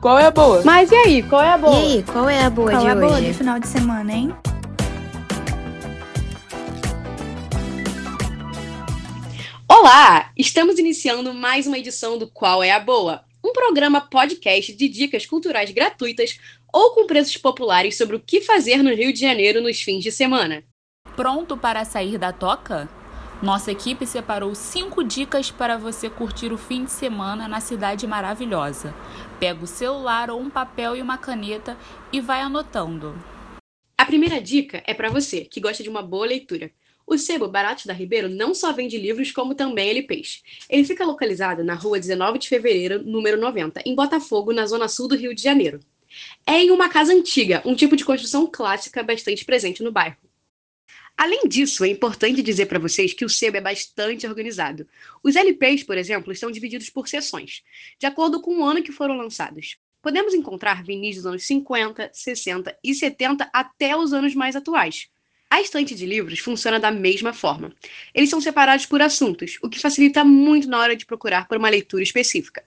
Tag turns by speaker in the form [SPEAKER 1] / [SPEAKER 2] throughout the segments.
[SPEAKER 1] Qual é a boa?
[SPEAKER 2] Mas e aí, qual é a boa?
[SPEAKER 3] E aí, qual é a boa
[SPEAKER 4] qual
[SPEAKER 3] de
[SPEAKER 4] é a
[SPEAKER 3] hoje?
[SPEAKER 4] boa do final de semana, hein?
[SPEAKER 5] Olá! Estamos iniciando mais uma edição do Qual é a Boa? Um programa podcast de dicas culturais gratuitas ou com preços populares sobre o que fazer no Rio de Janeiro nos fins de semana.
[SPEAKER 6] Pronto para sair da toca? Nossa equipe separou cinco dicas para você curtir o fim de semana na cidade maravilhosa. Pega o celular ou um papel e uma caneta e vai anotando.
[SPEAKER 5] A primeira dica é para você que gosta de uma boa leitura. O Sebo Baratos da Ribeiro não só vende livros, como também LPs. Ele fica localizado na rua 19 de fevereiro, número 90, em Botafogo, na zona sul do Rio de Janeiro. É em uma casa antiga, um tipo de construção clássica bastante presente no bairro. Além disso, é importante dizer para vocês que o sebo é bastante organizado. Os LPs, por exemplo, estão divididos por seções, de acordo com o ano que foram lançados. Podemos encontrar vinis dos anos 50, 60 e 70 até os anos mais atuais. A estante de livros funciona da mesma forma. Eles são separados por assuntos, o que facilita muito na hora de procurar por uma leitura específica.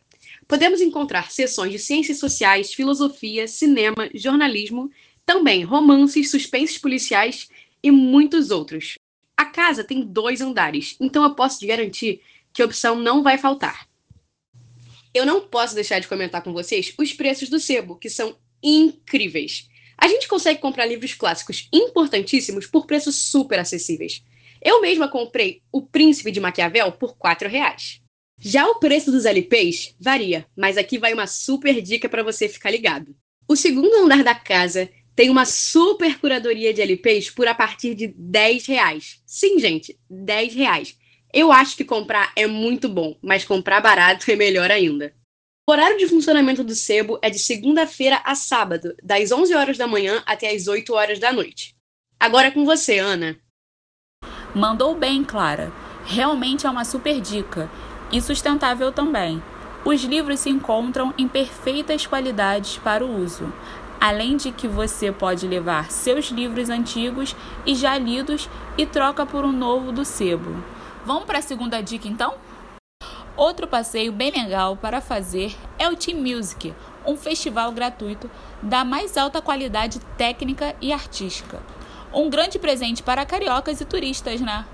[SPEAKER 5] Podemos encontrar seções de ciências sociais, filosofia, cinema, jornalismo, também romances, suspenses policiais e muitos outros. A casa tem dois andares, então eu posso te garantir que a opção não vai faltar. Eu não posso deixar de comentar com vocês os preços do sebo, que são incríveis. A gente consegue comprar livros clássicos importantíssimos por preços super acessíveis. Eu mesma comprei O Príncipe de Maquiavel por R$ reais. Já o preço dos LPs varia, mas aqui vai uma super dica para você ficar ligado. O segundo andar da casa tem uma super curadoria de LPs por a partir de 10 reais. Sim, gente, 10 reais. Eu acho que comprar é muito bom, mas comprar barato é melhor ainda. O horário de funcionamento do sebo é de segunda-feira a sábado, das 11 horas da manhã até as 8 horas da noite. Agora é com você, Ana.
[SPEAKER 6] Mandou bem, Clara. Realmente é uma super dica e sustentável também. Os livros se encontram em perfeitas qualidades para o uso, além de que você pode levar seus livros antigos e já lidos e troca por um novo do sebo. Vamos para a segunda dica então? Outro passeio bem legal para fazer é o Team Music, um festival gratuito da mais alta qualidade técnica e artística. Um grande presente para cariocas e turistas, né?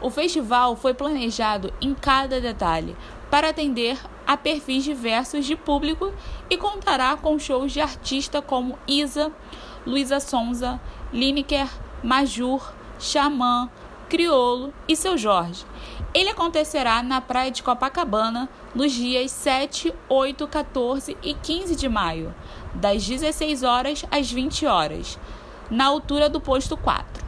[SPEAKER 6] O festival foi planejado em cada detalhe para atender a perfis diversos de público e contará com shows de artistas como Isa, Luísa Sonza, Lineker, Majur, Xamã, Criolo e seu Jorge. Ele acontecerá na praia de Copacabana nos dias 7, 8, 14 e 15 de maio, das 16 horas às 20 horas, na altura do posto 4.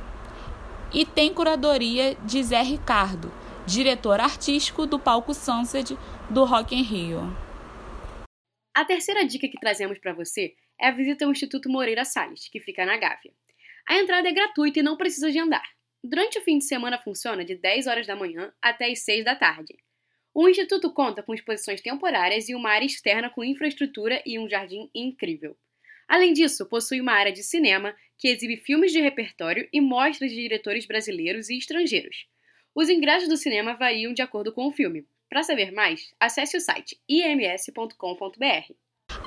[SPEAKER 6] E tem curadoria de Zé Ricardo, diretor artístico do palco Sunset do Rock in Rio.
[SPEAKER 5] A terceira dica que trazemos para você é a visita ao Instituto Moreira Salles, que fica na Gávea. A entrada é gratuita e não precisa de andar. Durante o fim de semana funciona de 10 horas da manhã até as 6 da tarde. O instituto conta com exposições temporárias e uma área externa com infraestrutura e um jardim incrível. Além disso, possui uma área de cinema que exibe filmes de repertório e mostras de diretores brasileiros e estrangeiros. Os ingressos do cinema variam de acordo com o filme. Para saber mais, acesse o site ims.com.br.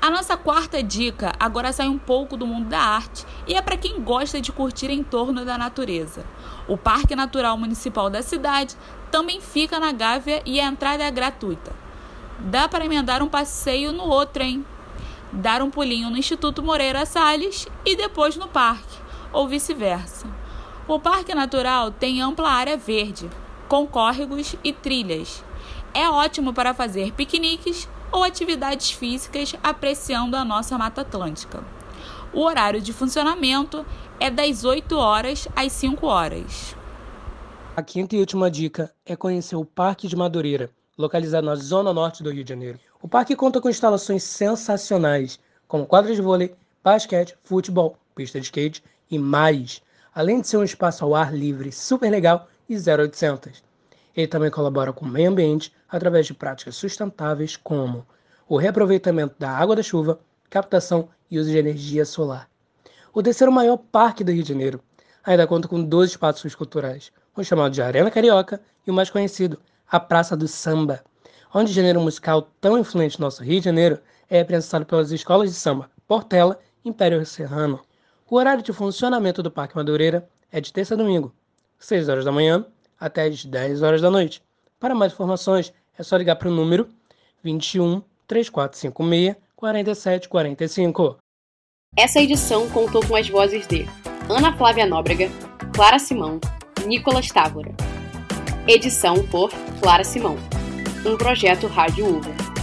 [SPEAKER 6] A nossa quarta dica agora sai um pouco do mundo da arte e é para quem gosta de curtir em torno da natureza. O Parque Natural Municipal da cidade também fica na Gávea e a entrada é gratuita. Dá para emendar um passeio no outro, hein? Dar um pulinho no Instituto Moreira Salles e depois no parque, ou vice-versa. O Parque Natural tem ampla área verde, com córregos e trilhas. É ótimo para fazer piqueniques ou atividades físicas apreciando a nossa Mata Atlântica. O horário de funcionamento é das 8 horas às 5 horas.
[SPEAKER 7] A quinta e última dica é conhecer o Parque de Madureira, localizado na zona norte do Rio de Janeiro. O parque conta com instalações sensacionais, como quadra de vôlei, basquete, futebol, pista de skate e mais, além de ser um espaço ao ar livre super legal e 0800. Ele também colabora com o meio ambiente através de práticas sustentáveis como o reaproveitamento da água da chuva, captação e uso de energia solar. O terceiro maior parque do Rio de Janeiro ainda conta com dois espaços culturais, o chamado de Arena Carioca e o mais conhecido, a Praça do Samba, onde o gênero musical tão influente no nosso Rio de Janeiro é representado pelas escolas de samba Portela e Império Serrano. O horário de funcionamento do Parque Madureira é de terça a domingo, 6 horas da manhã até as 10 horas da noite. Para mais informações, é só ligar para o número 21 3456 4745.
[SPEAKER 5] Essa edição contou com as vozes de Ana Flávia Nóbrega, Clara Simão, Nicolas Távora. Edição por Clara Simão. Um projeto Rádio Uva.